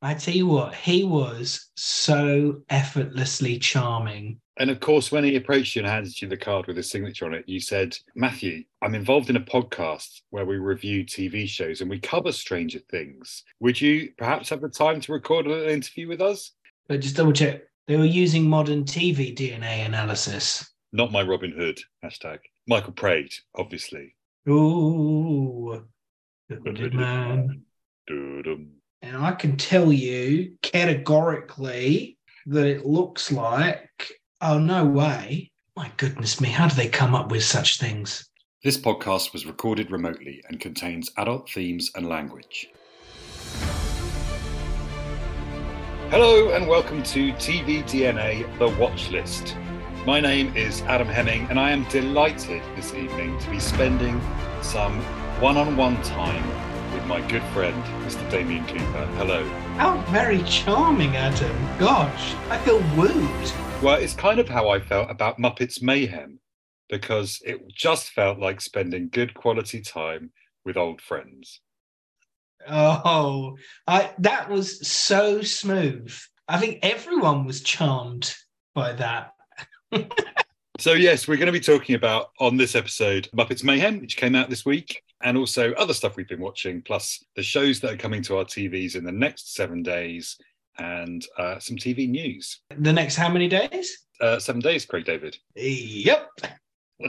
I tell you what, he was so effortlessly charming. And of course, when he approached you and handed you the card with his signature on it, you said, Matthew, I'm involved in a podcast where we review TV shows and we cover Stranger Things. Would you perhaps have the time to record an interview with us? But just double check, they were using modern TV DNA analysis. Not my Robin Hood hashtag. Michael Praed, obviously. Ooh, the hooded man. Doo-dum. And I can tell you categorically that it looks like, oh, no way. My goodness me, how do they come up with such things? This podcast was recorded remotely and contains adult themes and language. Hello and welcome to TV DNA The Watch List. My name is Adam Hemming and I am delighted this evening to be spending some one on one time with my good friend, Mr. Damien Cooper. Hello. How very charming, Adam. Gosh, I feel wooed. Well, it's kind of how I felt about Muppets Mayhem because it just felt like spending good quality time with old friends. Oh, I that was so smooth. I think everyone was charmed by that. So, yes, we're going to be talking about on this episode Muppets Mayhem, which came out this week, and also other stuff we've been watching, plus the shows that are coming to our TVs in the next seven days, and uh, some TV news. The next how many days? Uh, seven days, Craig David. Yep.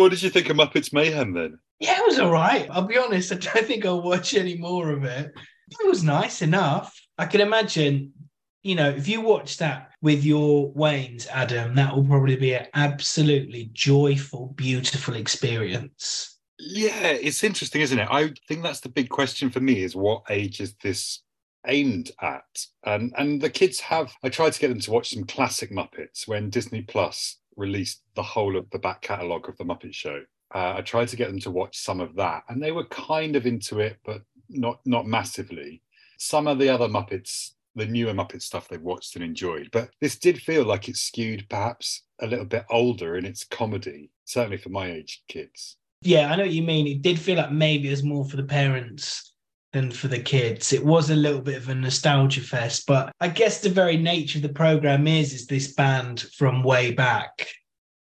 What did you think of Muppets Mayhem then? Yeah, it was all right. I'll be honest, I don't think I'll watch any more of it. It was nice enough. I can imagine, you know, if you watch that with your Waynes, Adam, that will probably be an absolutely joyful, beautiful experience. Yeah, it's interesting, isn't it? I think that's the big question for me is what age is this aimed at? And and the kids have I tried to get them to watch some classic Muppets when Disney Plus released the whole of the back catalogue of the Muppet Show. Uh, I tried to get them to watch some of that, and they were kind of into it, but not not massively. Some of the other Muppets, the newer Muppet stuff, they've watched and enjoyed, but this did feel like it skewed perhaps a little bit older in its comedy, certainly for my age kids. Yeah, I know what you mean. It did feel like maybe it was more for the parents than for the kids. It was a little bit of a nostalgia fest, but I guess the very nature of the program is is this band from way back.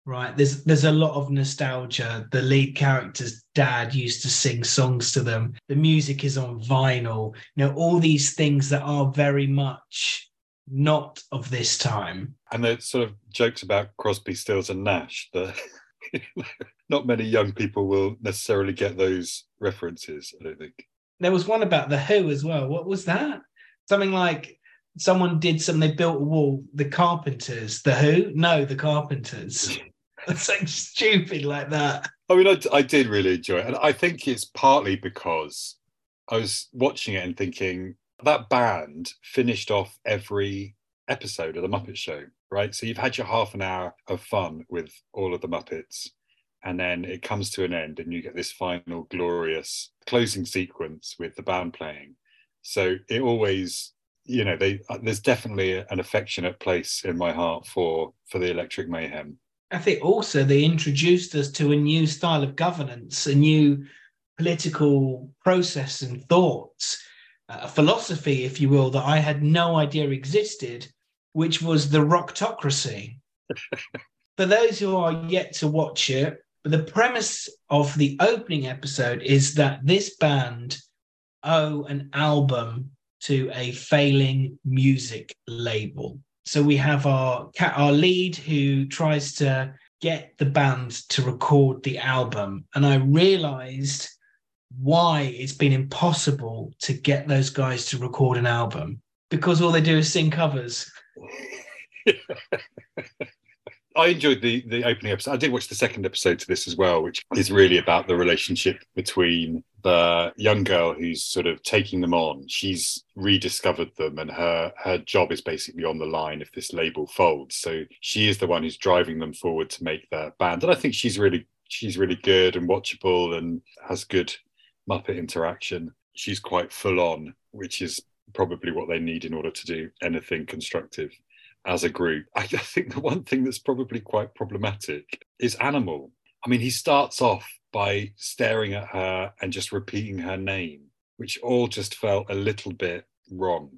Right. There's there's a lot of nostalgia. The lead character's dad used to sing songs to them. The music is on vinyl. You know, all these things that are very much not of this time. And the sort of jokes about Crosby, Stills, and Nash that not many young people will necessarily get those references, I don't think. There was one about the Who as well. What was that? Something like someone did something, they built a wall, the Carpenters, the Who? No, the Carpenters. Like stupid like that. I mean, I, I did really enjoy it. And I think it's partly because I was watching it and thinking that band finished off every episode of The Muppet Show, right? So you've had your half an hour of fun with all of the Muppets. And then it comes to an end, and you get this final glorious closing sequence with the band playing. So it always, you know, they uh, there's definitely an affectionate place in my heart for for the Electric Mayhem. I think also they introduced us to a new style of governance, a new political process and thoughts, uh, a philosophy, if you will, that I had no idea existed, which was the Rocktocracy. For those who are yet to watch it, the premise of the opening episode is that this band owe an album to a failing music label. So we have our our lead who tries to get the band to record the album, and I realised why it's been impossible to get those guys to record an album because all they do is sing covers. I enjoyed the the opening episode. I did watch the second episode to this as well, which is really about the relationship between the young girl who's sort of taking them on. She's rediscovered them, and her her job is basically on the line if this label folds. So she is the one who's driving them forward to make their band, and I think she's really she's really good and watchable and has good Muppet interaction. She's quite full on, which is probably what they need in order to do anything constructive as a group. I think the one thing that's probably quite problematic is Animal. I mean, he starts off by staring at her and just repeating her name, which all just felt a little bit wrong.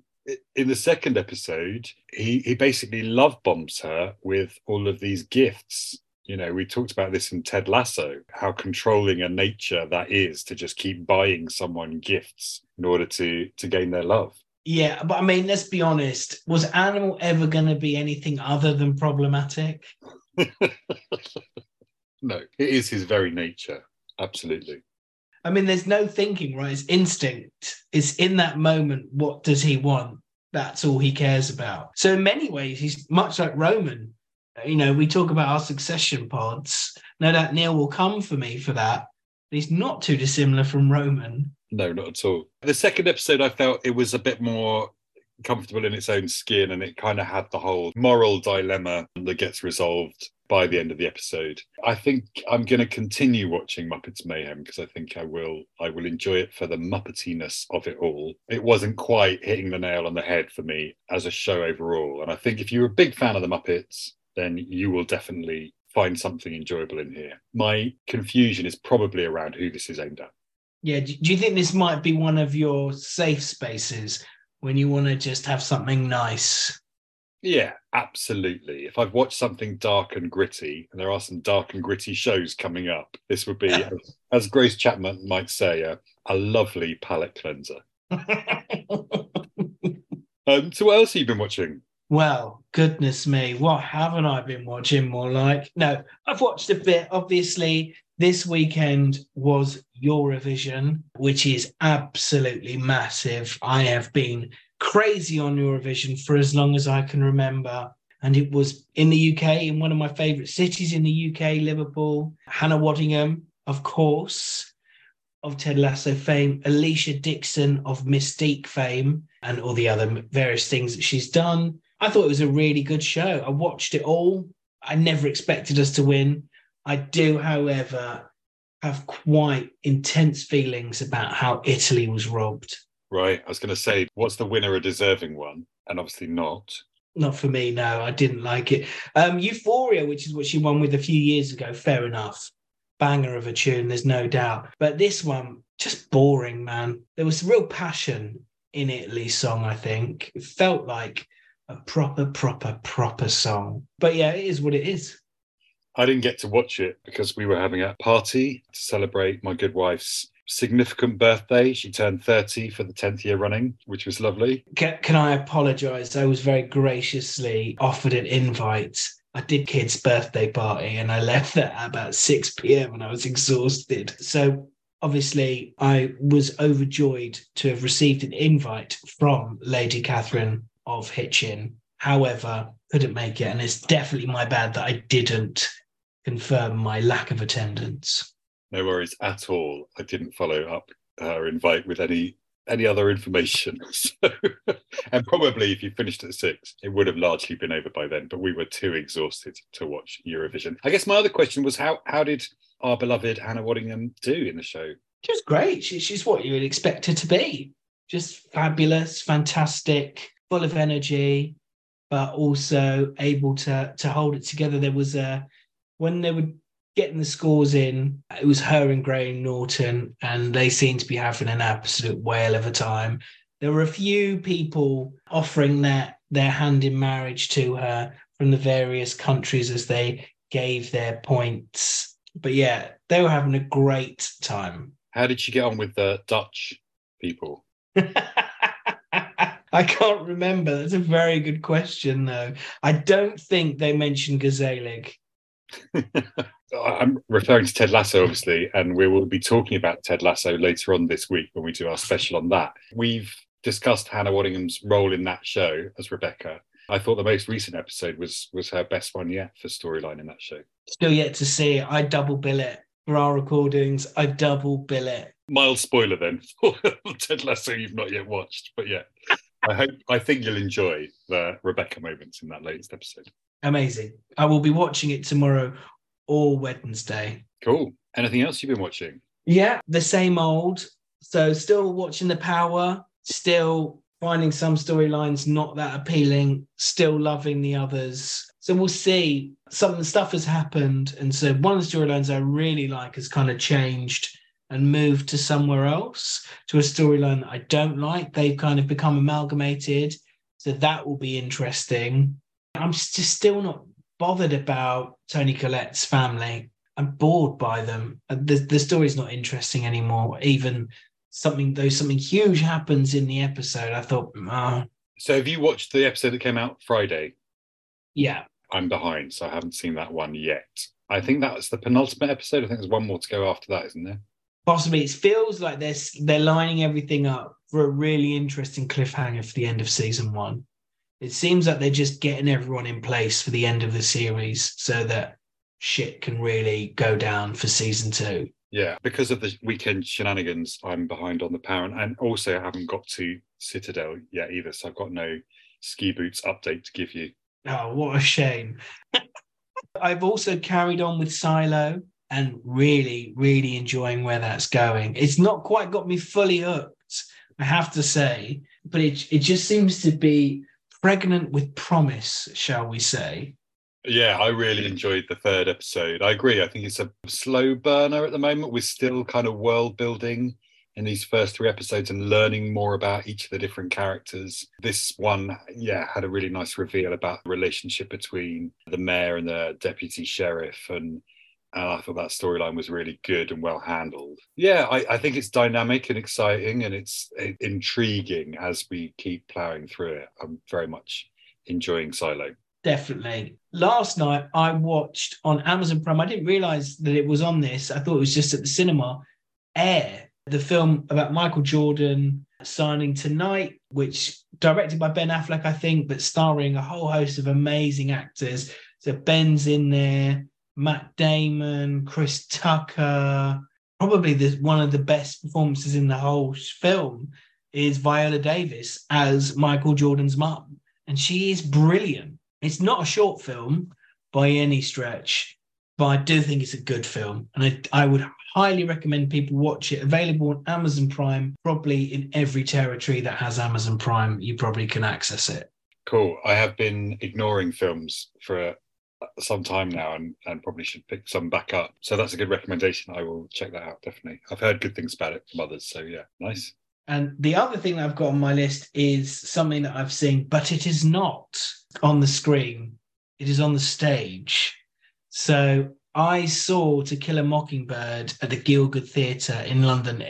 In the second episode, he, he basically love bombs her with all of these gifts. You know, we talked about this in Ted Lasso, how controlling a nature that is to just keep buying someone gifts in order to to gain their love. Yeah, but I mean, let's be honest. Was Animal ever going to be anything other than problematic? No, it is his very nature. Absolutely. I mean, there's no thinking, right? It's instinct. It's in that moment. What does he want? That's all he cares about. So, in many ways, he's much like Roman. You know, we talk about our succession pods. No doubt Neil will come for me for that. He's not too dissimilar from Roman. No, not at all. The second episode, I felt it was a bit more comfortable in its own skin and it kind of had the whole moral dilemma that gets resolved by the end of the episode. I think I'm going to continue watching Muppets Mayhem because I think I will I will enjoy it for the muppetiness of it all. It wasn't quite hitting the nail on the head for me as a show overall and I think if you're a big fan of the Muppets then you will definitely find something enjoyable in here. My confusion is probably around who this is aimed at. Yeah. Do you think this might be one of your safe spaces when you want to just have something nice? Yeah, absolutely. If I've watched something dark and gritty, and there are some dark and gritty shows coming up, this would be, as, as Grace Chapman might say, a, a lovely palate cleanser. Um, so, what else have you been watching? Well, goodness me, what haven't I been watching more like? No, I've watched a bit. Obviously, this weekend was Eurovision, which is absolutely massive. I have been crazy on Eurovision for as long as I can remember. And it was in the UK, in one of my favourite cities in the UK, Liverpool. Hannah Waddingham, of course, of Ted Lasso fame, Alesha Dixon of Mis-Teeq fame, and all the other various things that she's done. I thought it was a really good show. I watched it all. I never expected us to win. I do, however, have quite intense feelings about how Italy was robbed. Right. I was going to say, what's the winner a deserving one? And obviously not. Not for me, no. I didn't like it. Um, Euphoria, which is what she won with a few years ago, fair enough. Banger of a tune, there's no doubt. But this one, just boring, man. There was real passion in Italy's song, I think. It felt like a proper, proper, proper song. But yeah, it is what it is. I didn't get to watch it because we were having a party to celebrate my good wife's significant birthday. She turned 30 for the 10th year running, which was lovely. Can, can I apologize? I was very graciously offered an invite. I did kids' birthday party and I left that at about 6 p.m. and I was exhausted. So obviously I was overjoyed to have received an invite from Lady Catherine of Hitchin. However, couldn't make it. And it's definitely my bad that I didn't confirm my lack of attendance. No worries at all. I didn't follow up her invite with any any other information. So, and probably if you finished at six, it would have largely been over by then. But we were too exhausted to watch Eurovision. I guess my other question was how how did our beloved Hannah Waddingham do in the show? She was great. She, she's what you would expect her to be. Just fabulous, fantastic, full of energy, but also able to to hold it together. There was a when they were getting the scores in, it was her and Graham Norton, and they seemed to be having an absolute whale of a time. There were a few people offering their their hand in marriage to her from the various countries as they gave their points. But yeah, they were having a great time. How did she get on with the Dutch people? I can't remember. That's a very good question, though. I don't think they mentioned gezellig. I'm referring to Ted Lasso, obviously, and we will be talking about Ted Lasso later on this week when we do our special on that. We've discussed Hannah Waddingham's role in that show as Rebecca. I thought the most recent episode was was her best one yet for storyline in that show. Still yet to see. I double bill it for our recordings. I double bill it. Mild spoiler then for Ted Lasso you've not yet watched, but yeah, I hope I think you'll enjoy the Rebecca moments in that latest episode. Amazing. I will be watching it tomorrow or Wednesday. Cool. Anything else you've been watching? Yeah, the same old. So still watching the power, still finding some storylines not that appealing, still loving the others. So we'll see. Some stuff has happened. And so one of the storylines I really like has kind of changed and move to somewhere else to a storyline that I don't like. They've kind of become amalgamated. So that will be interesting. I'm just still not bothered about Toni Collette's family. I'm bored by them. Uh, the, the story's not interesting anymore. Even something, though something huge happens in the episode, I thought, oh. So have you watched the episode that came out Friday? Yeah. I'm behind, so I haven't seen that one yet. I think that's the penultimate episode. I think there's one more to go after that, isn't there? Possibly. It feels like they're they're lining everything up for a really interesting cliffhanger for the end of season one. It seems like they're just getting everyone in place for the end of the series so that shit can really go down for season two. Yeah, because of the weekend shenanigans, I'm behind on the Power, and also I haven't got to Citadel yet either. So I've got no ski boots update to give you. Oh, what a shame. I've also carried on with Silo and really, really enjoying where that's going. It's not quite got me fully hooked, I have to say, but it it just seems to be pregnant with promise, shall we say. Yeah, I really enjoyed the third episode. I agree. I think it's a slow burner at the moment. We're still kind of world building in these first three episodes and learning more about each of the different characters. This one, yeah, had a really nice reveal about the relationship between the mayor and the deputy sheriff and and I thought that storyline was really good and well handled. Yeah, I, I, think it's dynamic and exciting and it's eh, intriguing as we keep plowing through it. I'm very much enjoying Silo. Definitely. Last night I watched on Amazon Prime. I didn't realize that it was on this. I thought it was just at the cinema. Air, the film about Michael Jordan signing to Nike, which directed by Ben Affleck, I think, but starring a whole host of amazing actors. So Ben's in there, Matt Damon, Chris Tucker. Probably the, one of the best performances in the whole film is Viola Davis as Michael Jordan's mum. And she is brilliant. It's not a short film by any stretch, but I do think it's a good film. And I, I would highly recommend people watch it. Available on Amazon Prime, probably in every territory that has Amazon Prime, you probably can access it. Cool. I have been ignoring films for some time now and, and probably should pick some back up. So that's a good recommendation. I will check that out definitely. I've heard good things about it from others. So yeah, nice. And the other thing I've got on my list is something that I've seen, but it is not on the screen. It is on the stage. So I saw To Kill a Mockingbird at the Gielgud Theatre in London.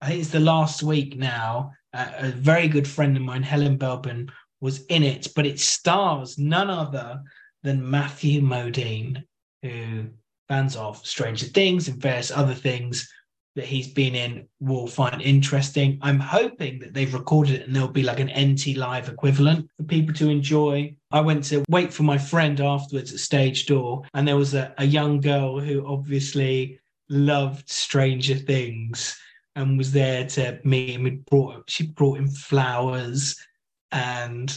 I think it's the last week now. Uh, a very good friend of mine, Helen Belbin, was in it, but it stars none other than Matthew Modine, who fans of Stranger Things and various other things that he's been in will find interesting. I'm hoping that they've recorded it and there'll be like an NT live equivalent for people to enjoy. I went to wait for my friend afterwards at stage door, and there was a, a young girl who obviously loved Stranger Things and was there to meet him. And brought she brought him flowers and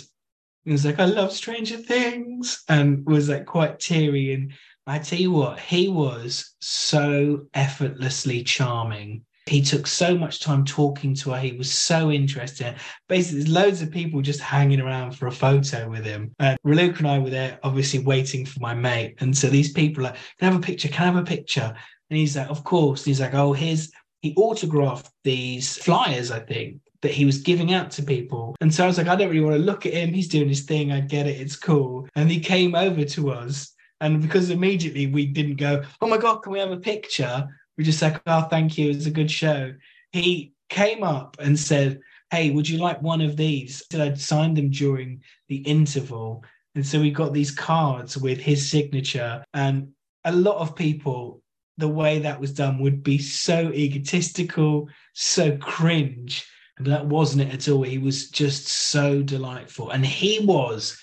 he was like, I love Stranger Things, and was like quite teary. And I tell you what, he was so effortlessly charming. He took so much time talking to her. He was so interested. Basically, there's loads of people just hanging around for a photo with him. And Luke and I were there, obviously waiting for my mate. And so these people are can I have a picture? Can I have a picture? And he's like, of course. And he's like, oh, here's, he autographed these flyers, I think that he was giving out to people. And so I was like, I don't really want to look at him. He's doing his thing. I get it. It's cool. And he came over to us. And because immediately we didn't go, oh my God, can we have a picture? We just like, oh, thank you. It's a good show. He came up and said, hey, would you like one of these? I'd signed them during the interval. And so we got these cards with his signature. And a lot of people, the way that was done would be so egotistical, so cringe. That wasn't it at all. He was just so delightful. And he was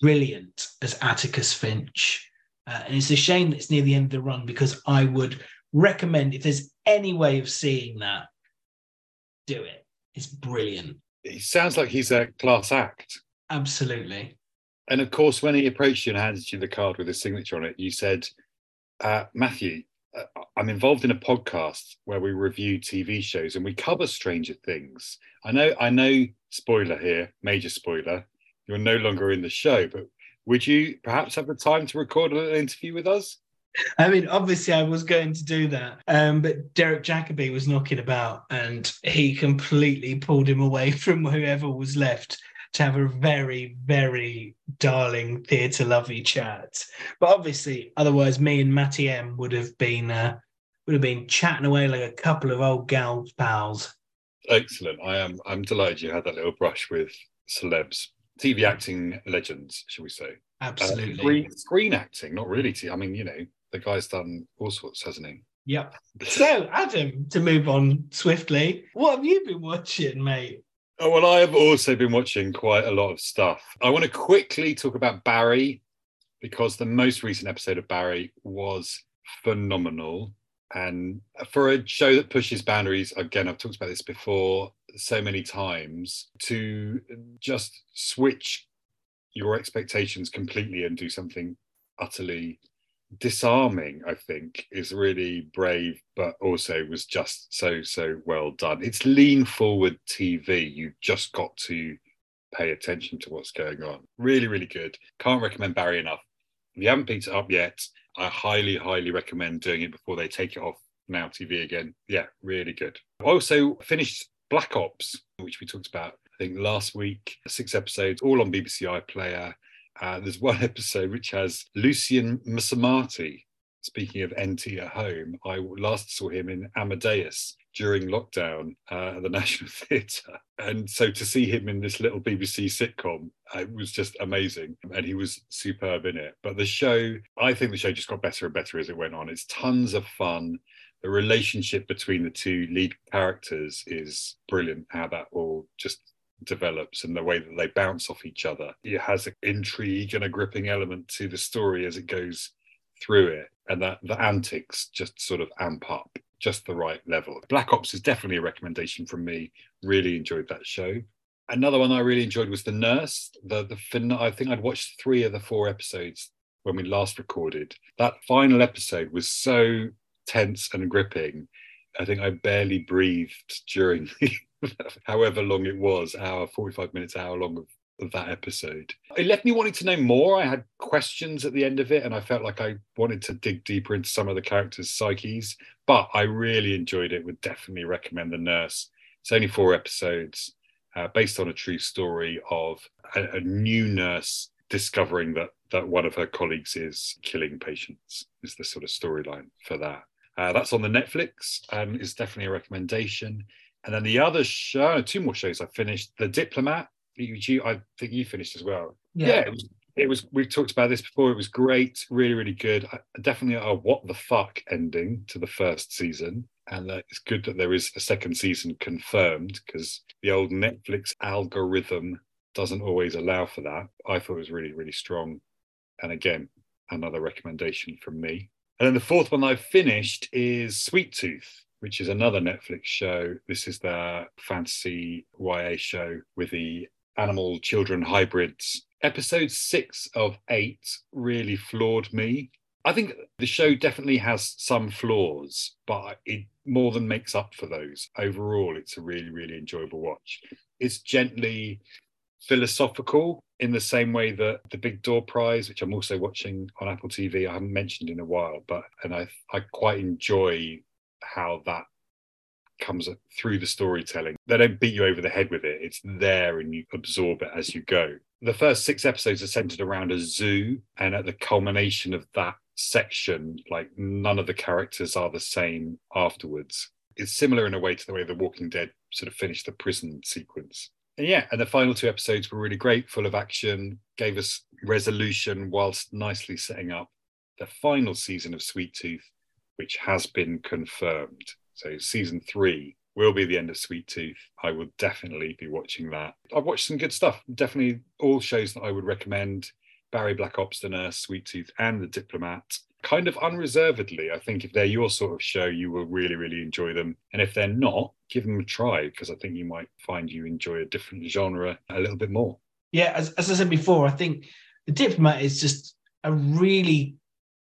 brilliant as Atticus Finch. Uh, and it's a shame that it's near the end of the run because I would recommend if there's any way of seeing that, do it. It's brilliant. He sounds like he's a class act. Absolutely. And of course, when he approached you and handed you the card with his signature on it, you said, uh, Matthew, I'm involved in a podcast where we review TV shows and we cover Stranger Things. I know, I know, spoiler here, major spoiler. You're no longer in the show, but would you perhaps have the time to record an interview with us? I mean, obviously, I was going to do that, um, but Derek Jacobi was knocking about, and he completely pulled him away from whoever was left to have a very, very darling theatre lovey chat. But obviously, otherwise, me and Matty M would have been uh, would have been chatting away like a couple of old gal pals. Excellent. I am. I'm delighted you had that little brush with celebs, TV acting legends, shall we say? Absolutely. Uh, screen, screen acting, not really. T- I mean, you know, the guy's done all sorts, hasn't he? Yep. So, Adam, to move on swiftly, what have you been watching, mate? Oh, well, I have also been watching quite a lot of stuff. I want to quickly talk about Barry because the most recent episode of Barry was phenomenal. And for a show that pushes boundaries, again, I've talked about this before so many times, to just switch your expectations completely and do something utterly disarming i think is really brave but also was just so so well done. It's lean forward tv you've just got to pay attention to what's going on. Really really good. Can't recommend barry enough. If you haven't picked it up yet i highly highly recommend doing it before they take it off now tv again. Yeah really good. Also finished black ops which we talked about i think last week. Six episodes all on bbc iplayer uh, there's one episode which has Lucian Msamati. Speaking of NT at home, I last saw him in Amadeus during lockdown uh, at the National Theatre. And so to see him in this little BBC sitcom, uh, it was just amazing. And he was superb in it. But the show, I think the show just got better and better as it went on. It's tons of fun. The relationship between the two lead characters is brilliant, how that all just develops and the way that they bounce off each other. It has an intrigue and a gripping element to the story as it goes through it, and that the antics just sort of amp up just the right level. Black Ops is definitely a recommendation from me. Really enjoyed that show. Another one I really enjoyed was The Nurse. The the fin- I think I'd watched three of the four episodes when we last recorded. That final episode was so tense and gripping. I think I barely breathed during however long it was, hour, 45 minutes, hour long of, of that episode. It left me wanting to know more. I had questions at the end of it, and I felt like I wanted to dig deeper into some of the characters' psyches, but I really enjoyed it. Would definitely recommend The Nurse. It's only four episodes, uh, based on a true story of a, a new nurse discovering that that one of her colleagues is killing patients is the sort of storyline for that. Uh, that's on the Netflix and is definitely a recommendation. And then the other show, two more shows I finished. The Diplomat, which you, I think you finished as well. Yeah. yeah it, was, it was. We've talked about this before. It was great, really, really good. I, definitely a what the fuck ending to the first season, and uh, it's good that there is a second season confirmed because the old Netflix algorithm doesn't always allow for that. I thought it was really, really strong, and again, another recommendation from me. And then the fourth one I've finished is Sweet Tooth which is another Netflix show. This is the fantasy YA show with the animal children hybrids. Episode six of eight really floored me. I think the show definitely has some flaws, but it more than makes up for those. Overall, it's a really, really enjoyable watch. It's gently philosophical in the same way that the Big Door Prize, which I'm also watching on Apple TV, I haven't mentioned in a while, but and I I quite enjoy how that comes through the storytelling. They don't beat you over the head with it. It's there and you absorb it as you go. The first six episodes are centered around a zoo, and at the culmination of that section, like none of the characters are the same afterwards. It's similar in a way to the way The Walking Dead sort of finished the prison sequence. And yeah, and the final two episodes were really great, full of action, gave us resolution whilst nicely setting up the final season of Sweet Tooth which has been confirmed. So season three will be the end of Sweet Tooth. I will definitely be watching that. I've watched some good stuff. Definitely all shows that I would recommend. Barry Black Ops, The Nurse, Sweet Tooth, and The Diplomat. Kind of unreservedly, I think if they're your sort of show, you will really, really enjoy them. And if they're not, give them a try because I think you might find you enjoy a different genre a little bit more. Yeah, as, as I said before, I think The Diplomat is just a really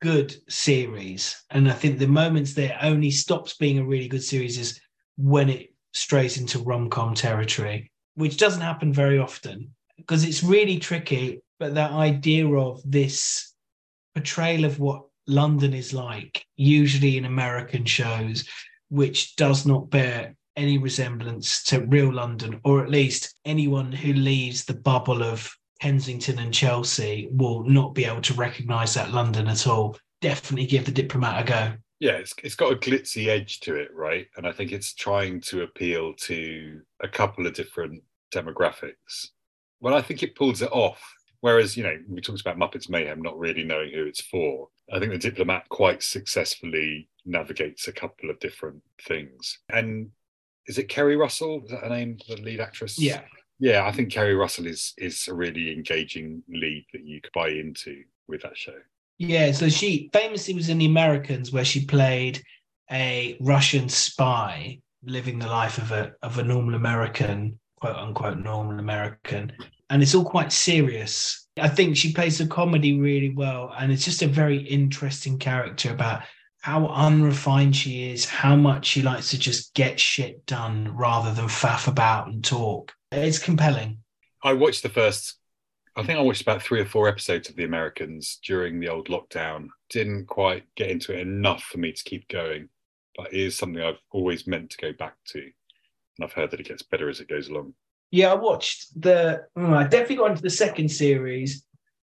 good series. And I think the moments that only stops being a really good series is when it strays into rom com territory, which doesn't happen very often because it's really tricky. But that idea of this portrayal of what London is like, usually in American shows, which does not bear any resemblance to real London, or at least anyone who leaves the bubble of Kensington and Chelsea will not be able to recognize that London at all. Definitely give the diplomat a go. Yeah, it's, it's got a glitzy edge to it, right? And I think it's trying to appeal to a couple of different demographics. Well, I think it pulls it off. Whereas, you know, we talked about Muppets Mayhem not really knowing who it's for. I think the diplomat quite successfully navigates a couple of different things. And is it Keri Russell? Is that her name, the lead actress? Yeah. Yeah, I think Keri Russell is is a really engaging lead that you could buy into with that show. Yeah, so she famously was in The Americans where she played a Russian spy living the life of a of a normal American, quote unquote normal American. And it's all quite serious. I think she plays the comedy really well. And it's just a very interesting character about how unrefined she is, how much she likes to just get shit done rather than faff about and talk. It's compelling. I watched the first, I think I watched about three or four episodes of The Americans during the old lockdown. Didn't quite get into it enough for me to keep going, but it is something I've always meant to go back to. And I've heard that it gets better as it goes along. Yeah, I watched the, oh, I definitely got into the second series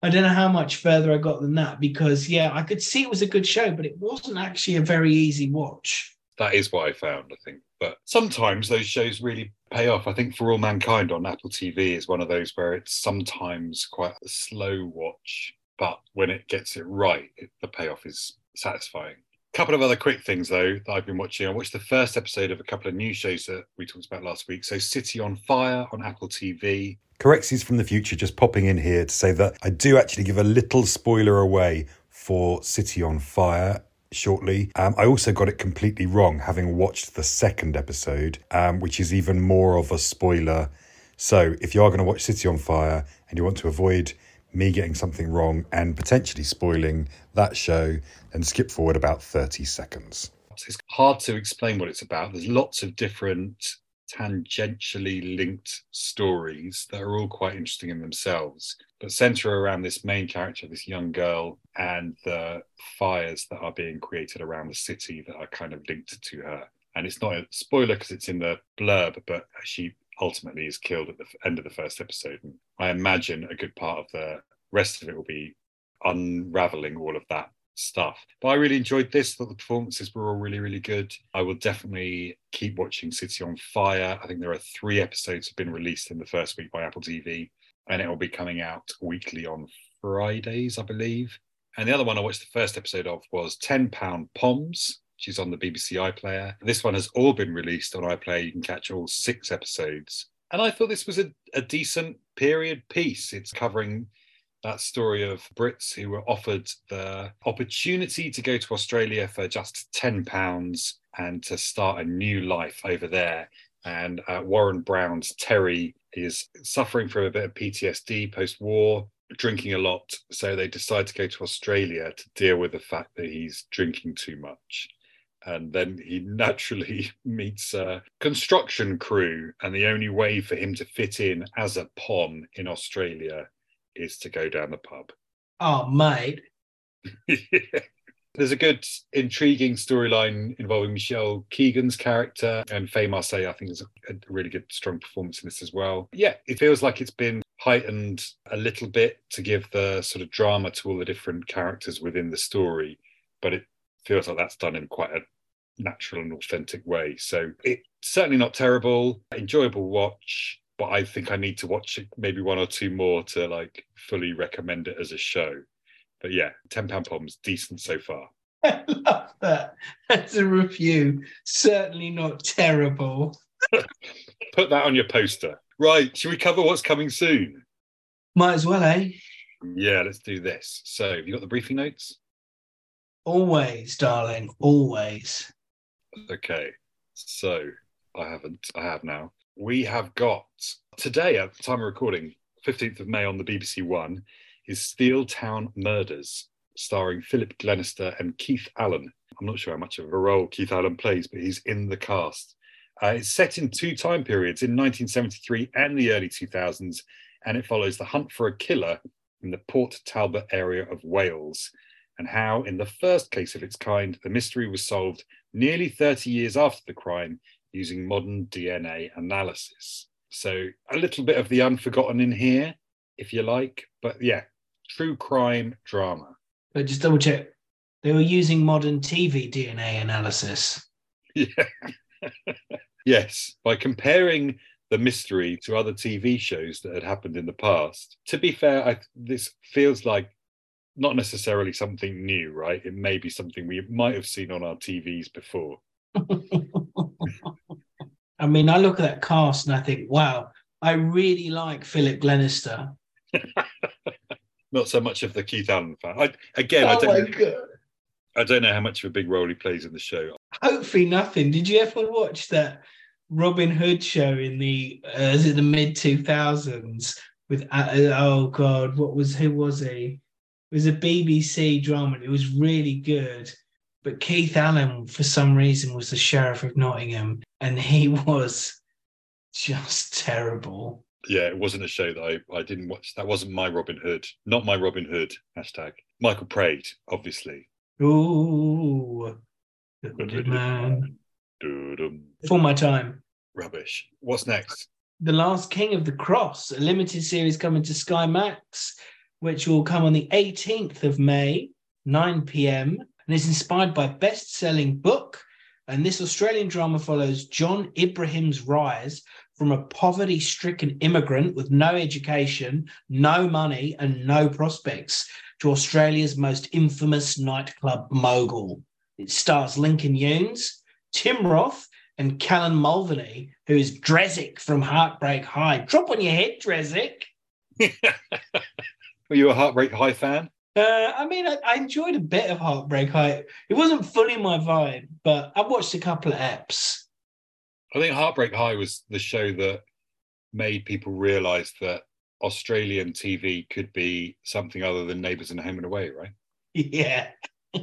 I don't know how much further I got than that because yeah, I could see it was a good show, but it wasn't actually a very easy watch. That is what I found, I think. But sometimes those shows really pay off. I think For All Mankind on Apple TV is one of those where it's sometimes quite a slow watch, but when it gets it right, it, the payoff is satisfying couple of other quick things though that I've been watching. I watched the first episode of a couple of new shows that we talked about last week. So City on Fire on Apple TV. Correctsies from the future just popping in here to say that I do actually give a little spoiler away for City on Fire shortly. Um, I also got it completely wrong, having watched the second episode, um, which is even more of a spoiler. So if you are going to watch City on Fire and you want to avoid me getting something wrong and potentially spoiling that show, then skip forward about 30 seconds. It's hard to explain what it's about. There's lots of different tangentially linked stories that are all quite interesting in themselves, but center around this main character, this young girl, and the fires that are being created around the city that are kind of linked to her. And it's not a spoiler because it's in the blurb, but she ultimately is killed at the end of the first episode. And I imagine a good part of the rest of it will be unraveling all of that stuff. But I really enjoyed this. Thought the performances were all really, really good. I will definitely keep watching City on Fire. I think there are three episodes have been released in the first week by Apple TV, and it will be coming out weekly on Fridays, I believe. And the other one I watched the first episode of was Ten Pound Poms, She's on the BBC iPlayer. This one has all been released on iPlayer. You can catch all six episodes. And I thought this was a, a decent period piece. It's covering that story of Brits who were offered the opportunity to go to Australia for just £10 and to start a new life over there. And uh, Warren Brown's Terry is suffering from a bit of PTSD post war, drinking a lot. So they decide to go to Australia to deal with the fact that he's drinking too much and then he naturally meets a construction crew and the only way for him to fit in as a pom in australia is to go down the pub oh mate There's a good, intriguing storyline involving Michelle Keegan's character and Faye Marsay. I think is a really good, strong performance in this as well. Yeah, it feels like it's been heightened a little bit to give the sort of drama to all the different characters within the story, but it feels like that's done in quite a natural and authentic way. So it's certainly not terrible, enjoyable watch, but I think I need to watch it maybe one or two more to like fully recommend it as a show. But yeah, ten pound poms decent so far. I love that. That's a review. Certainly not terrible. Put that on your poster. Right, should we cover what's coming soon? Might as well, eh? Yeah, let's do this. So, have you got the briefing notes? Always, darling, always. Okay, so I haven't. I have now. We have got today at the time of recording, 15th of May on the BBC One, is Steeltown Murders, starring Philip Glenister and Keith Allen. I'm not sure how much of a role Keith Allen plays, but he's in the cast. Uh, it's set in two time periods, in 1973 and the early 2000s, and it follows the hunt for a killer in the Port Talbot area of Wales. And how, in the first case of its kind, the mystery was solved nearly 30 years after the crime using modern DNA analysis. So, a little bit of the unforgotten in here, if you like. But yeah, true crime drama. But just double check. They were using modern TV DNA analysis. Yeah. yes, by comparing the mystery to other TV shows that had happened in the past. To be fair, I, this feels like not necessarily something new, right? It may be something we might have seen on our TVs before. I mean, I look at that cast and I think, wow, I really like Philip Glenister. not so much of the Keith Allen fan. I, again, oh I, don't, my I don't know how much of a big role he plays in the show. Hopefully, nothing. Did you ever watch that Robin Hood show in the uh, is it the mid two thousands with uh, oh god what was who was he? It was a BBC drama. It was really good, but Keith Allen for some reason was the sheriff of Nottingham, and he was just terrible. Yeah, it wasn't a show that I, I didn't watch. That wasn't my Robin Hood. Not my Robin Hood. Hashtag Michael Praed, obviously. Ooh, the hooded man. For my time. Rubbish. What's next? The Last King of the Cross, a limited series coming to Sky Max, which will come on the 18th of May, 9 p.m. and is inspired by best-selling book. And this Australian drama follows John Ibrahim's rise from a poverty-stricken immigrant with no education, no money, and no prospects to Australia's most infamous nightclub mogul. It stars Lincoln Younes, Tim Roth, and Callan Mulvaney, who is Drazic from Heartbreak High. Drop on your head, Drazic. Were you a Heartbreak High fan? Uh, I mean, I, I, enjoyed a bit of Heartbreak High. It wasn't fully my vibe, but I watched a couple of eps. I think Heartbreak High was the show that made people realise that Australian TV could be something other than Neighbours and Home and Away, right? Yeah. well,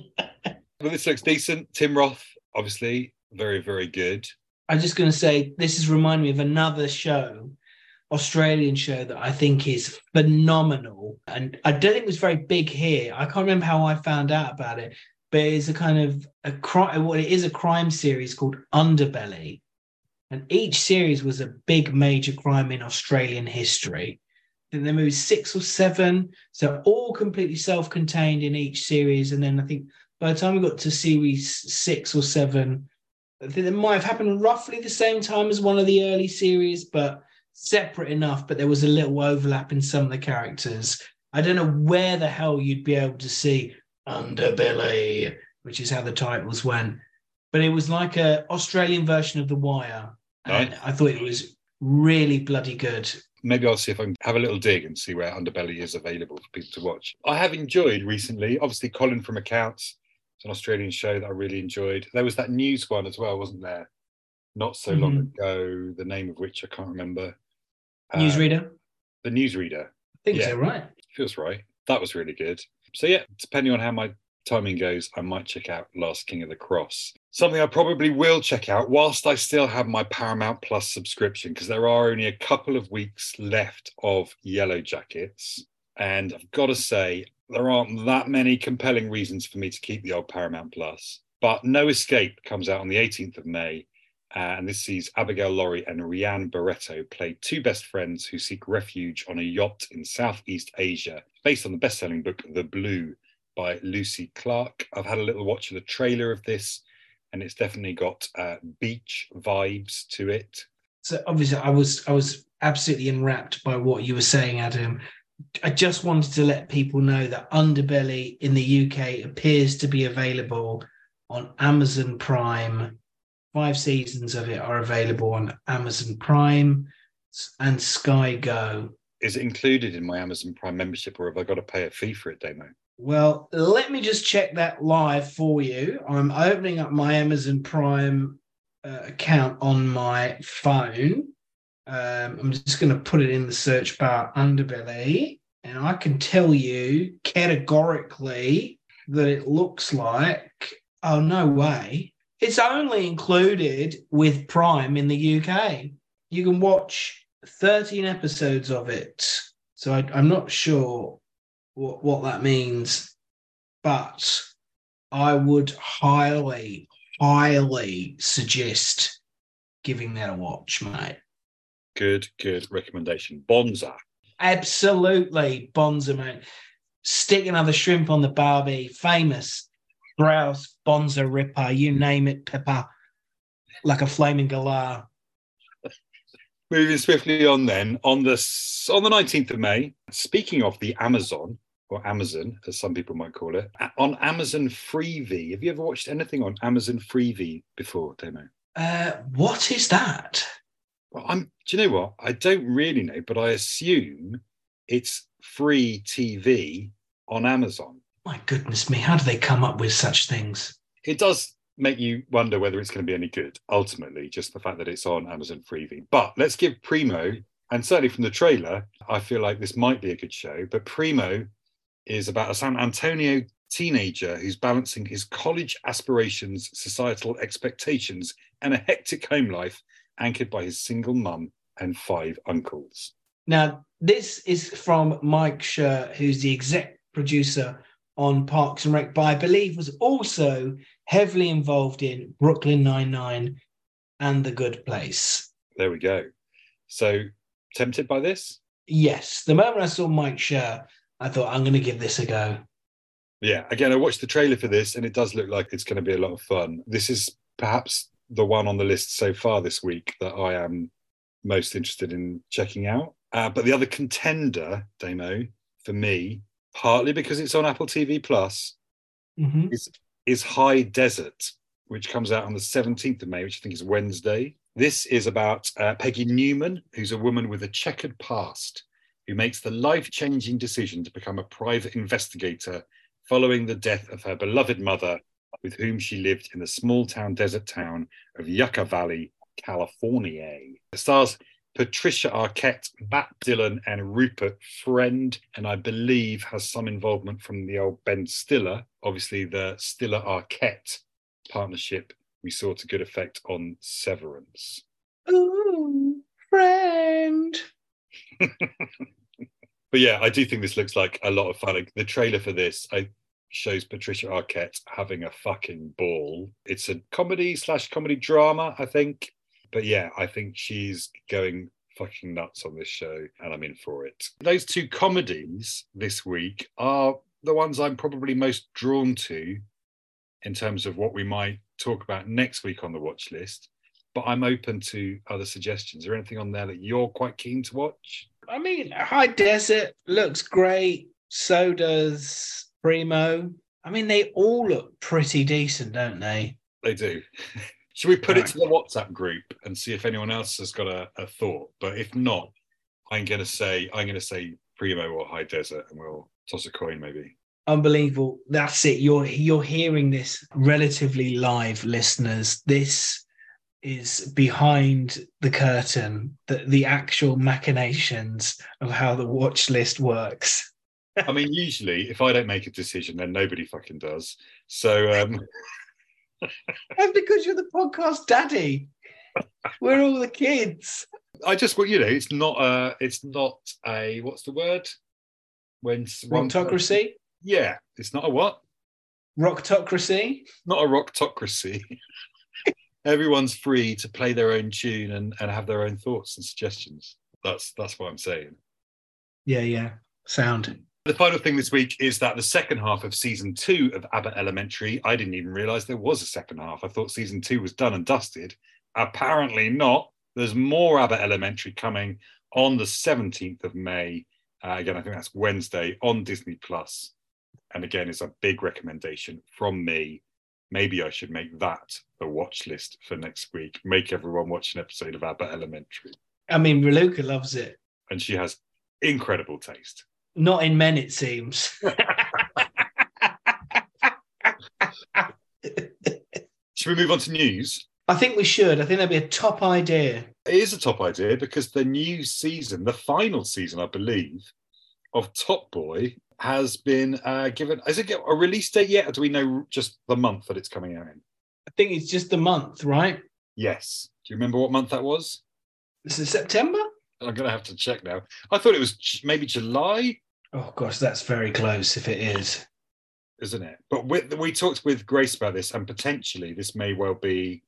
this looks decent. Tim Roth, obviously, very, very good. I'm just going to say this is reminded me of another show, Australian show that I think is phenomenal. And I don't think it was very big here. I can't remember how I found out about it, but it's a kind of a crime. Well, it is a crime series called Underbelly, and each series was a big major crime in Australian history. Then there moved six or seven, so all completely self-contained in each series. And then I think by the time we got to series six or seven, I think it might have happened roughly the same time as one of the early series, but separate enough. But there was a little overlap in some of the characters. I don't know where the hell you'd be able to see Underbelly, which is how the titles went. But it was like a Australian version of The Wire. And I thought it was really bloody good. Maybe I'll see if I can have a little dig and see where Underbelly is available for people to watch. I have enjoyed recently, obviously, Colin from Accounts it's an Australian show that I really enjoyed. There was that news one as well, wasn't there? Not so mm-hmm. long ago, the name of which I can't remember. Newsreader? Um, the Newsreader. I think yeah. so, right? Feels right. That was really good. So, yeah, depending on how my timing goes, I might check out Last King of the Cross. Something I probably will check out whilst I still have my Paramount Plus subscription, because there are only a couple of weeks left of Yellowjackets. And I've got to say, there aren't that many compelling reasons for me to keep the old Paramount Plus. But No Escape comes out on the 18th of May, uh, and this sees Abigail Lawrie and Rhianne Barreto play two best friends who seek refuge on a yacht in Southeast Asia, based on the best-selling book The Blue by Lucy Clarke. I've had a little watch of the trailer of this, and it's definitely got uh, beach vibes to it. So obviously, I was I was absolutely enwrapped by what you were saying, Adam. I just wanted to let people know that Underbelly in the UK appears to be available on Amazon Prime. Five seasons of it are available on Amazon Prime and Sky Go. Is it included in my Amazon Prime membership or have I got to pay a fee for it, Damo? Well, let me just check that live for you. I'm opening up my Amazon Prime uh, account on my phone. Um, I'm just going to put it in the search bar underbelly, and I can tell you categorically that it looks like, oh, no way. It's only included with Prime in the UK. You can watch 13 episodes of it. So I, I'm not sure what, what that means. but I would highly, highly suggest giving that a watch, mate. Good, good recommendation. Bonza. Absolutely, Bonza, mate. Stick another shrimp on the barbie. Famous grouse, Bonza Ripper, you name it, Pepper, like a flaming galah. Moving swiftly on then, on the on the 19th of May, speaking of the Amazon, or Amazon, as some people might call it, on Amazon Freevee. Have you ever watched anything on Amazon Freevee before, Damo? Uh, what is that? Well, I'm do you know what? I don't really know, but I assume it's free TV on Amazon. My goodness me, how do they come up with such things? It does make you wonder whether it's going to be any good, ultimately, just the fact that it's on Amazon Freevee. But let's give Primo, and certainly from the trailer, I feel like this might be a good show. But Primo is about a San Antonio teenager who's balancing his college aspirations, societal expectations, and a hectic home life anchored by his single mum and five uncles. Now, this is from Mike Schur, who's the exec producer on Parks and Rec, but I believe was also heavily involved in Brooklyn Nine-Nine and The Good Place. There we go. So, tempted by this? Yes, the moment I saw Mike Schur, I thought, I'm going to give this a go. Yeah, again, I watched the trailer for this and it does look like it's going to be a lot of fun. This is perhaps the one on the list so far this week that I am most interested in checking out. Uh, but the other contender, Damo, for me, partly because it's on Apple TV Plus, Mhm. is High Desert, which comes out on the 17th of May, which I think is Wednesday. This is about uh, Peggy Newman, who's a woman with a checkered past who makes the life changing decision to become a private investigator following the death of her beloved mother, with whom she lived in the small town desert town of Yucca Valley, California. It stars Patricia Arquette, Matt Dillon, and Rupert Friend, and I believe has some involvement from the old Ben Stiller. Obviously, the Stiller Arquette partnership we saw to good effect on Severance. Ooh, friend. But yeah, I do think this looks like a lot of fun. Like, the trailer for this I, shows Patricia Arquette having a fucking ball. It's a comedy slash comedy drama, I think. But yeah, I think she's going fucking nuts on this show, and I'm in for it. Those two comedies this week are the ones I'm probably most drawn to in terms of what we might talk about next week on the watch list. But I'm open to other suggestions. Is there anything on there that you're quite keen to watch? I mean, High Desert looks great. So does Primo. I mean, they all look pretty decent, don't they? They do. Should we put it to the WhatsApp group and see if anyone else has got a, a thought? But if not, I'm gonna say I'm gonna say Primo or High Desert, and we'll toss a coin maybe. Unbelievable. That's it. You're you're hearing this relatively live, listeners. This is behind the curtain, the, the actual machinations of how the watch list works. I mean, usually if I don't make a decision, then nobody fucking does. So um, That's because you're the podcast daddy. We're all the kids. I just, well, you know, it's not a, it's not a, what's the word? When s- one- Yeah, it's not a what? Rocktocracy? Not a rocktocracy. Everyone's free to play their own tune and, and have their own thoughts and suggestions. That's that's what I'm saying. Yeah, yeah. Sound. The final thing this week is that the second half of season two of Abbott Elementary, I didn't even realize there was a second half. I thought season two was done and dusted. Apparently not. There's more Abbott Elementary coming on the 17th of May. Uh, again, I think that's Wednesday on Disney Plus. And again, it's a big recommendation from me. Maybe I should make that the watch list for next week. Make everyone watch an episode of Abbott Elementary. I mean, Raluca loves it. And she has incredible taste. Not in men, it seems. Should we move on to news? I think we should. I think that'd be a top idea. It is a top idea because the new season, the final season, I believe, of Top Boy has been uh, given. Has it a release date yet, or do we know just the month that it's coming out in? I think it's just the month, right? Yes. Do you remember what month that was? This is September? I'm going to have to check now. I thought it was maybe July. Oh gosh, that's very close if it is. isn't it? But we, we talked with Grace about this, and potentially this may well be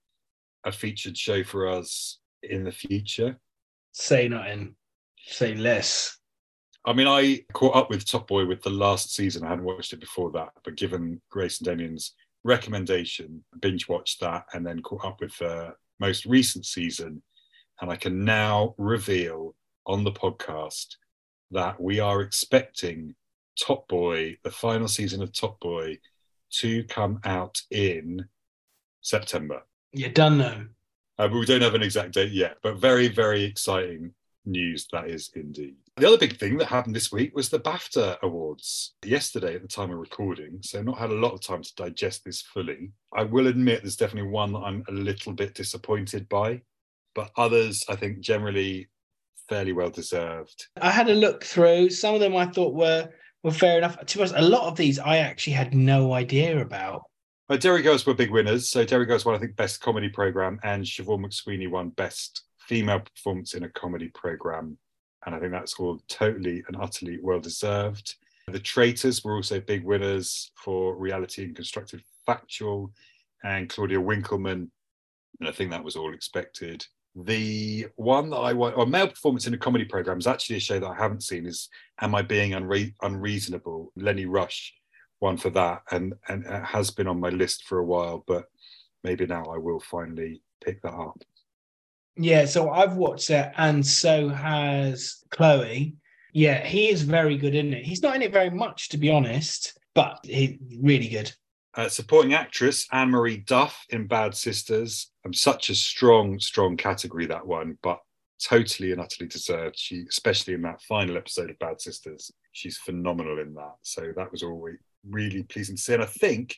a featured show for us in the future. Say nothing. Say less. I mean, I caught up with Top Boy with the last season. I hadn't watched it before that, but given Grace and Damien's recommendation, binge watched that and then caught up with the most recent season. And I can now reveal on the podcast that we are expecting Top Boy, the final season of Top Boy, to come out in September. You're done now. Uh, but we don't have an exact date yet, but very, very exciting news that is indeed. The other big thing that happened this week was the BAFTA Awards yesterday at the time of recording. So, not had a lot of time to digest this fully. I will admit there's definitely one that I'm a little bit disappointed by, but others I think generally fairly well deserved. I had a look through. Some of them I thought were were fair enough. To us, a lot of these I actually had no idea about. But Derry Girls were big winners. So Derry Girls won, I think, best comedy program, and Siobhan McSweeney won best female performance in a comedy program. And I think that's all totally and utterly well deserved. The Traitors were also big winners for reality and constructive factual, and Claudia Winkleman. And I think that was all expected. The one that I want, or male performance in a comedy program, is actually a show that I haven't seen. Is Am I Being Unre- Unreasonable? Lenny Rush one for that, and and it has been on my list for a while, but maybe now I will finally pick that up. Yeah, so I've watched it, and so has Chloe. Yeah, he is very good in it. He's not in it very much, to be honest, but he's really good. Uh, supporting actress Anne Marie Duff in Bad Sisters. I'm such a strong, strong category that one, but totally and utterly deserved. She, especially in that final episode of Bad Sisters, she's phenomenal in that. So that was always really pleasing to see. And I think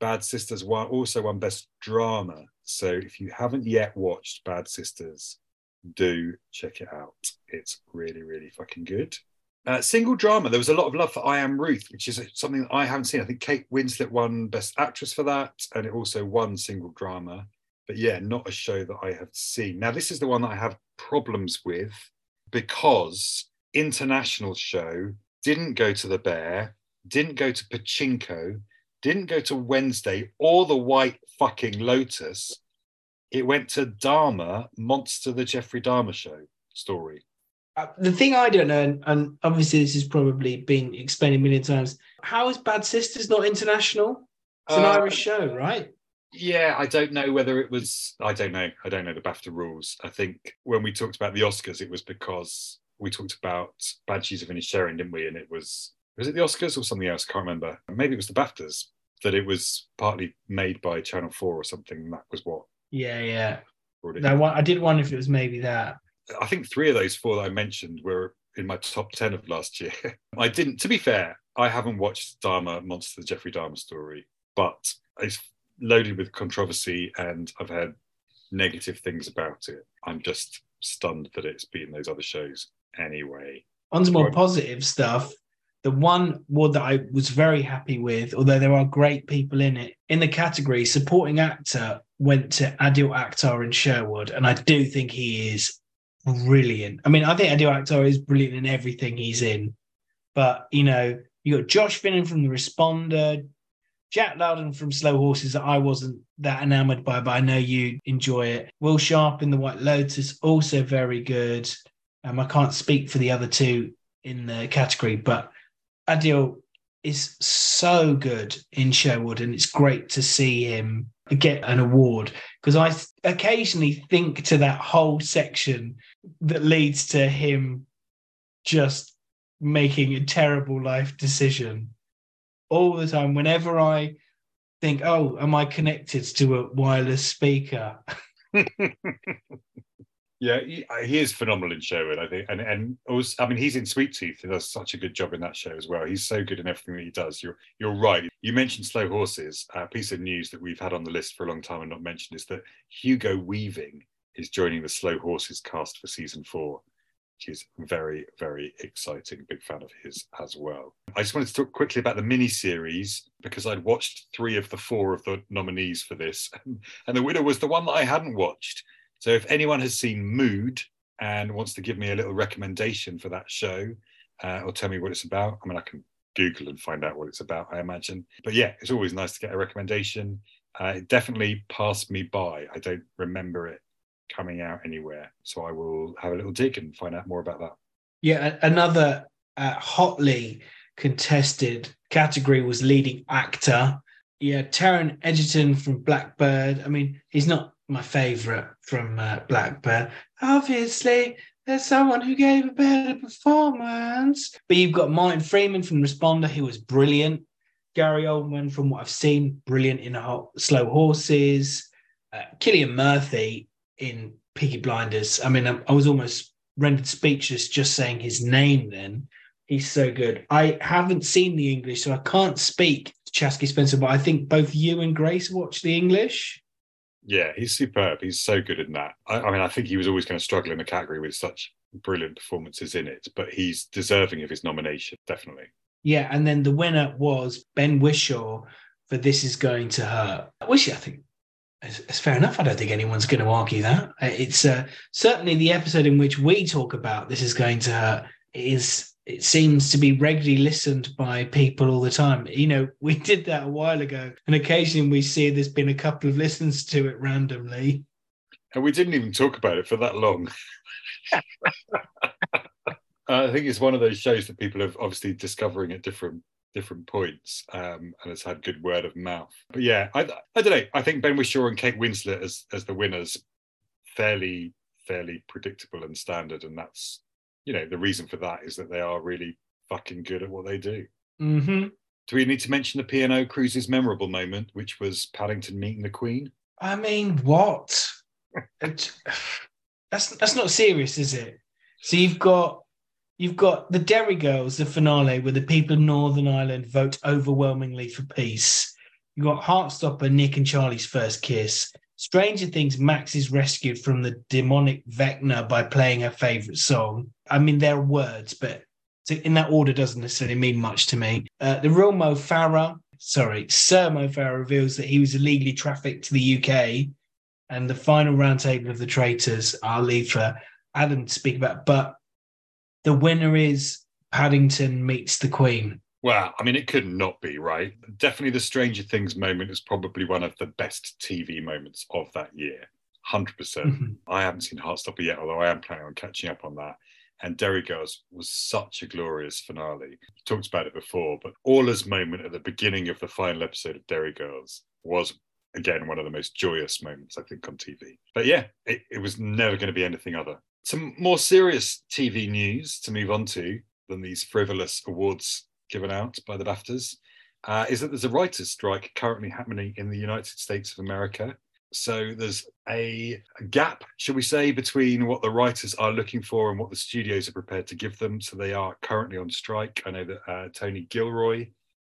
Bad Sisters won, also won Best Drama. So if you haven't yet watched Bad Sisters, do check it out. It's really, really fucking good. Uh, single drama. There was a lot of love for I Am Ruth, which is something I haven't seen. I think Kate Winslet won Best Actress for that, and it also won single drama. But yeah, not a show that I have seen. Now, this is the one that I have problems with because international show didn't go to the Bear, didn't go to Pachinko, didn't go to Wednesday or the White fucking Lotus. It went to Dahmer Monster, the Jeffrey Dahmer show story. Uh, the thing I don't know, and, and obviously this has probably been explained a million times, how is Bad Sisters not international? It's an uh, Irish show, right? Yeah, I don't know whether it was. I don't know. I don't know the BAFTA rules. I think when we talked about the Oscars, it was because we talked about Banshees of Inisherin, didn't we? And it was was it the Oscars or something else? I can't remember. Maybe it was the BAFTAs that it was partly made by Channel Four or something. that was what. Yeah, yeah. No, I did wonder if it was maybe that. I think three of those four that I mentioned were in my top ten of last year. I didn't. To be fair, I haven't watched Dahmer Monster, the Jeffrey Dahmer story, but it's loaded with controversy, and I've heard negative things about it. I'm just stunned that it's been those other shows anyway. On to more positive stuff. The one award that I was very happy with, although there are great people in it, in the category supporting actor went to Adil Akhtar in Sherwood, and I do think he is brilliant. I mean, I think Adil Akhtar is brilliant in everything he's in, but you know, you got Josh Finan from The Responder, Jack Lowden from Slow Horses that I wasn't that enamored by, but I know you enjoy it. Will Sharpe in The White Lotus, also very good. Um, I can't speak for the other two in the category, but Adil is so good in Sherwood, and it's great to see him get an award because I occasionally think to that whole section that leads to him just making a terrible life decision all the time. Whenever I think, oh, am I connected to a wireless speaker? Yeah, he, uh, he, is phenomenal in Sherwood, I think, and and also, I mean, he's in Sweet Tooth. He does such a good job in that show as well. He's so good in everything that he does. You're you're right. You mentioned Slow Horses. A piece of news that we've had on the list for a long time and not mentioned is that Hugo Weaving is joining the Slow Horses cast for season four, is very very exciting. Big fan of his as well. I just wanted to talk quickly about the mini series because I'd watched three of the four of the nominees for this, and the winner was the one that I hadn't watched. So if anyone has seen Mood and wants to give me a little recommendation for that show uh, or tell me what it's about, I mean, I can Google and find out what it's about, I imagine. But yeah, it's always nice to get a recommendation. Uh, it definitely passed me by. I don't remember it coming out anywhere. So I will have a little dig and find out more about that. Yeah, another uh, hotly contested category was leading actor. Yeah, Taron Egerton from Blackbird. I mean, he's not my favorite from uh, Blackbird. Obviously, there's someone who gave a better performance. But you've got Martin Freeman from Responder, who was brilliant. Gary Oldman, from what I've seen, brilliant in Slow Horses. Uh, Cillian Murphy in Peaky Blinders. I mean, I, was almost rendered speechless just saying his name then. He's so good. I haven't seen the English, so I can't speak to Chaske Spencer, but I think both you and Grace watched the English. Yeah, he's superb. He's so good in that. I, I mean, I think he was always going to struggle in the category with such brilliant performances in it, but he's deserving of his nomination, definitely. Yeah, and then the winner was Ben Whishaw for This Is Going to Hurt. Wish I think it's, it's, fair enough. I don't think anyone's going to argue that. It's uh, certainly the episode in which we talk about This Is Going to Hurt is it seems to be regularly listened by people all the time. You know, we did that a while ago, and occasionally we see there's been a couple of listens to it randomly. And we didn't even talk about it for that long. I think it's one of those shows that people have obviously discovering at different different points, um, and it's had good word of mouth. But yeah, I, I don't know. I think Ben Whishaw and Kate Winslet as as the winners, fairly fairly predictable and standard, and that's you know, the reason for that is that they are really fucking good at what they do. Mm-hmm. Do we need to mention the P&O Cruise's memorable moment, which was Paddington meeting the Queen? I mean, what? that's that's not serious, is it? So you've got you've got the Derry Girls, the finale, where the people of Northern Ireland vote overwhelmingly for peace. You've got Heartstopper, Nick and Charlie's first kiss. Stranger Things, Max is rescued from the demonic Vecna by playing her favorite song. I mean, there are words, but in that order doesn't necessarily mean much to me. Uh, the real Mo Farah, sorry, Sir Mo Farah reveals that he was illegally trafficked to the UK. And the final roundtable of the traitors, I'll leave for Adam to speak about. But the winner is Paddington meets the Queen. Well, I mean, it could not be, right? Definitely the Stranger Things moment is probably one of the best TV moments of that year. 100%. percent mm-hmm. I haven't seen Heartstopper yet, although I am planning on catching up on that. And Derry Girls was such a glorious finale. We talked about it before, but Orla's moment at the beginning of the final episode of Derry Girls was, again, one of the most joyous moments, I think, on TV. But yeah, it, it was never going to be anything other. Some more serious TV news to move on to than these frivolous awards given out by the BAFTAs uh, is that there's a writers' strike currently happening in the United States of America. So there's a gap, shall we say, between what the writers are looking for and what the studios are prepared to give them. So they are currently on strike. I know that uh, Tony Gilroy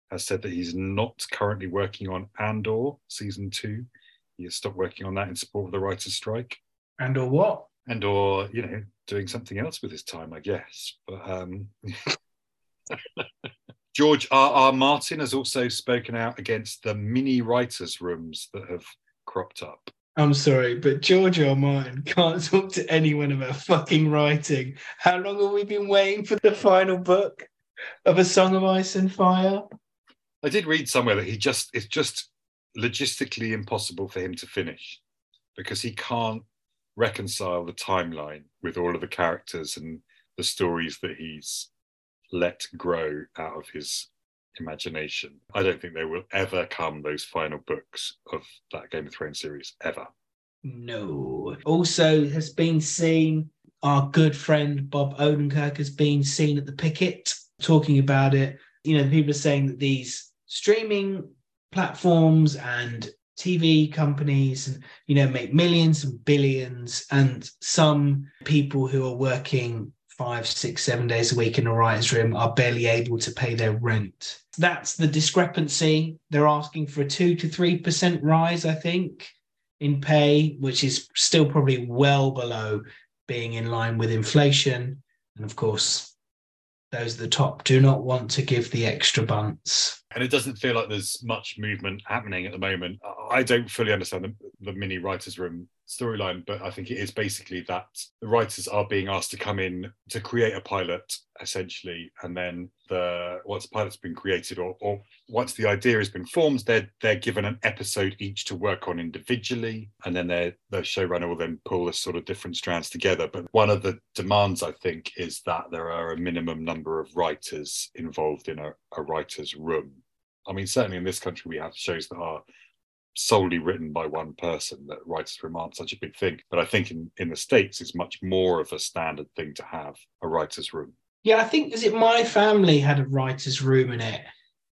has said that he's not currently working on Andor season two. He has stopped working on that in support of the writers' strike. Andor what? Andor, you know, doing something else with his time, I guess. But um, George R. R. Martin has also spoken out against the mini writers' rooms that have cropped up. I'm sorry, but George R. Martin can't talk to anyone about fucking writing. How long have we been waiting for the final book of A Song of Ice and Fire? I did read somewhere that he just it's just logistically impossible for him to finish because he can't reconcile the timeline with all of the characters and the stories that he's let grow out of his imagination. I don't think there will ever come those final books of that Game of Thrones series ever. No. Also has been seen our good friend Bob Odenkirk has been seen at the picket talking about it. You know, people are saying that these streaming platforms and TV companies and you know make millions and billions and some people who are working five, six, seven days a week in a writer's room are barely able to pay their rent. That's the discrepancy. They're asking for a two to three percent rise, I think, in pay, which is still probably well below being in line with inflation. And of course, those at the top do not want to give the extra bunts. And it doesn't feel like there's much movement happening at the moment. I don't fully understand the, the mini writers' room storyline, but I think it is basically that the writers are being asked to come in to create a pilot essentially, and then the once the pilot's been created or, or once the idea has been formed, they're they're given an episode each to work on individually, and then the showrunner will then pull the sort of different strands together. But one of the demands, I think, is that there are a minimum number of writers involved in a, a writer's room. I mean, certainly in this country, we have shows that are solely written by one person that writers room aren't such a big thing. But i think in, in the states it's much more of a standard thing to have a writer's room. Yeah i think is it my family had a writer's room in it?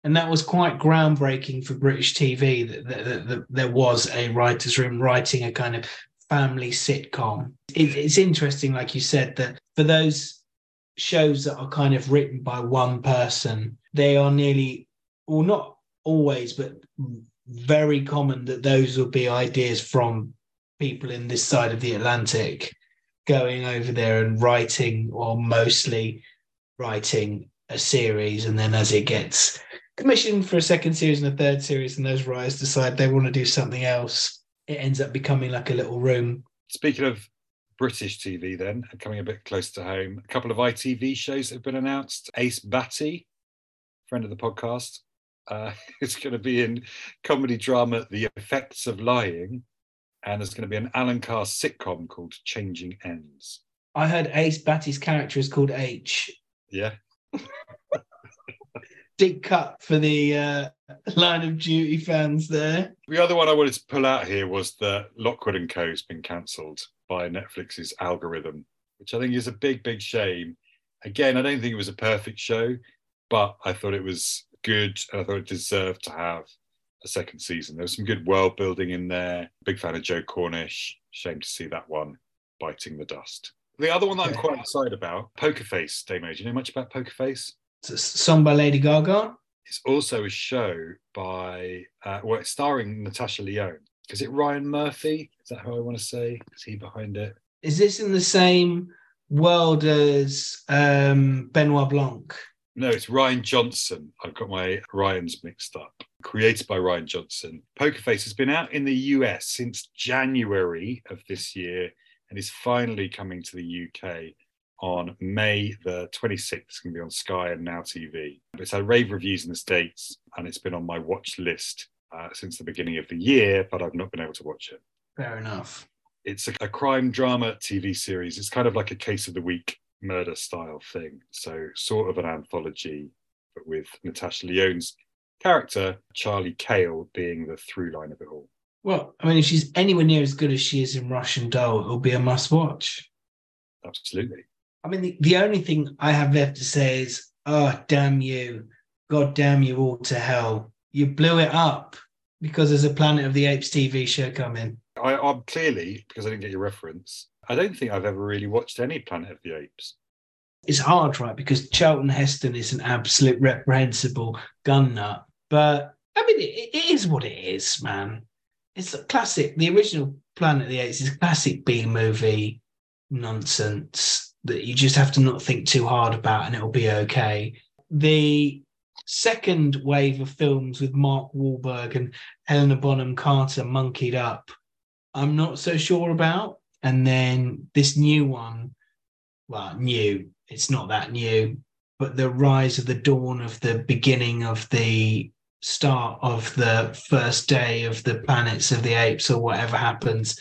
And that was quite groundbreaking for british tv that, that, that, that there was a writer's room writing a kind of family sitcom. It, it's interesting like you said that for those shows that are kind of written by one person they are nearly well not always but very common that those will be ideas from people in this side of the Atlantic going over there and writing or mostly writing a series. And then as it gets commissioned for a second series and a third series and those writers decide they want to do something else it ends up becoming like a little room. Speaking of british tv then coming a bit close to home a couple of itv shows have been announced. Ace Bhatti friend of the podcast uh, it's going to be in comedy drama The Effects of Lying, and there's going to be an Alan Carr sitcom called Changing Ends. I heard Ace Bhatti's character is called H. Yeah. Big cut for the uh, line of duty fans there. The other one I wanted to pull out here was that Lockwood and Co. has been cancelled by Netflix's algorithm, which I think is a big, big shame. Again, I don't think it was a perfect show, but I thought it was good, and I thought it deserved to have a second season. There was some good world building in there. Big fan of Joe Cornish. Shame to see that one biting the dust. The other one that I'm quite excited about, Poker Face, Damo. Do you know much about Poker Face? It's a song by Lady Gaga. It's also a show by, uh, well, it's starring Natasha Lyonne. Is it Ryan Murphy? Is that how I want to say? Is he behind it? Is this in the same world as um, Benoit Blanc? No, it's Rian Johnson. I've got my Ryans mixed up. Created by Rian Johnson. Poker Face has been out in the US since January of this year and is finally coming to the UK on May the 26th. It's going to be on Sky and Now TV. It's had rave reviews in the States and it's been on my watch list uh, since the beginning of the year, but I've not been able to watch it. Fair enough. It's a, a crime drama TV series. It's kind of like a case of the week murder style thing. So, sort of an anthology, but with Natasha Lyonne's character, Charlie Cale, being the through line of it all. Well, I mean, if she's anywhere near as good as she is in Russian Doll, it'll be a must watch. Absolutely. I mean, the, the only thing I have left to say is, oh, damn you. God damn you all to hell. You blew it up because there's a Planet of the Apes TV show coming. I, I'm clearly, because I didn't get your reference, I don't think I've ever really watched any Planet of the Apes. It's hard, right? Because Charlton Heston is an absolute reprehensible gun nut. But I mean, it, it is what it is, man. It's a classic. The original Planet of the Apes is a classic B movie nonsense that you just have to not think too hard about and it'll be okay. The second wave of films with Mark Wahlberg and Helena Bonham Carter monkeyed up, I'm not so sure about. And then this new one, well, new, it's not that new, but the rise of the dawn of the beginning of the start of the first day of the planets of the apes or whatever happens.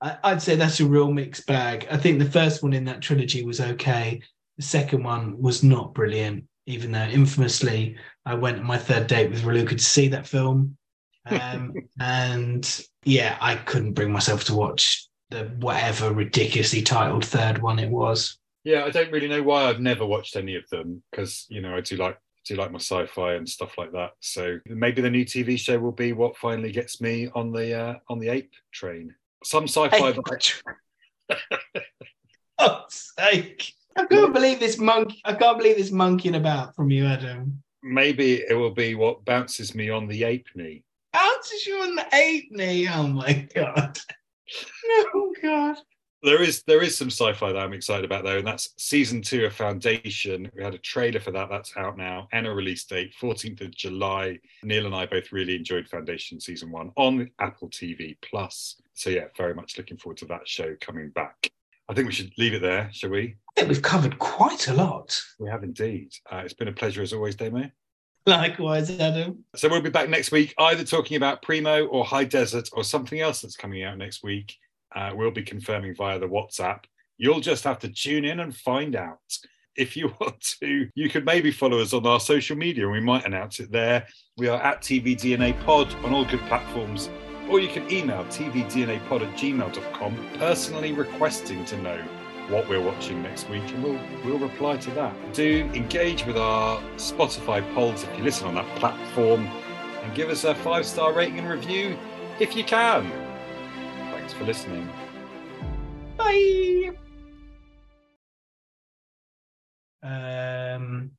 I, I'd say that's a real mixed bag. I think the first one in that trilogy was okay. The second one was not brilliant, even though infamously I went on my third date with Raluca to see that film. Um, and yeah, I couldn't bring myself to watch the whatever ridiculously titled third one it was. Yeah, I don't really know why I've never watched any of them because you know I do like do like my sci-fi and stuff like that. So maybe the new TV show will be what finally gets me on the uh, on the ape train. Some sci-fi. Hey, oh, sake! I can't believe this monkey. I can't believe this monkeying about from you, Adam. Maybe it will be what bounces me on the ape knee. Bounces you on the ape knee? Oh my god! Oh god! There is there is some sci-fi that I'm excited about though, and that's season two of Foundation. We had a trailer for that. That's out now. And a release date, 14th of July. Neil and I both really enjoyed Foundation season one on Apple TV Plus. So yeah, very much looking forward to that show coming back. I think we should leave it there, shall we? I think we've covered quite a lot. We have indeed. Uh, it's been a pleasure as always, Damo. Likewise, Adam. So we'll be back next week, either talking about Primo or High Desert or something else that's coming out next week uh, we'll be confirming via the WhatsApp. You'll just have to tune in and find out. If you want to, you could maybe follow us on our social media and we might announce it there. We are at TVDNA Pod on all good platforms, or you can email tvdnapod at gmail.com personally requesting to know what we're watching next week and we'll we'll reply to that. Do engage with our Spotify polls if you listen on that platform and give us a five star rating and review if you can. Thanks for listening. Bye. Um,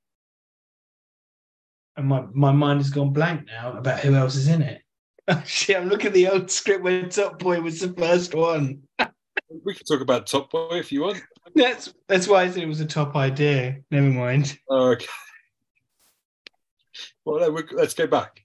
and my, my mind has gone blank now about who else is in it. Shit, I'm looking at the old script where Top Boy was the first one. we can talk about Top Boy if you want. That's that's why I said it was a top idea. Never mind. Okay. Well, let's go back.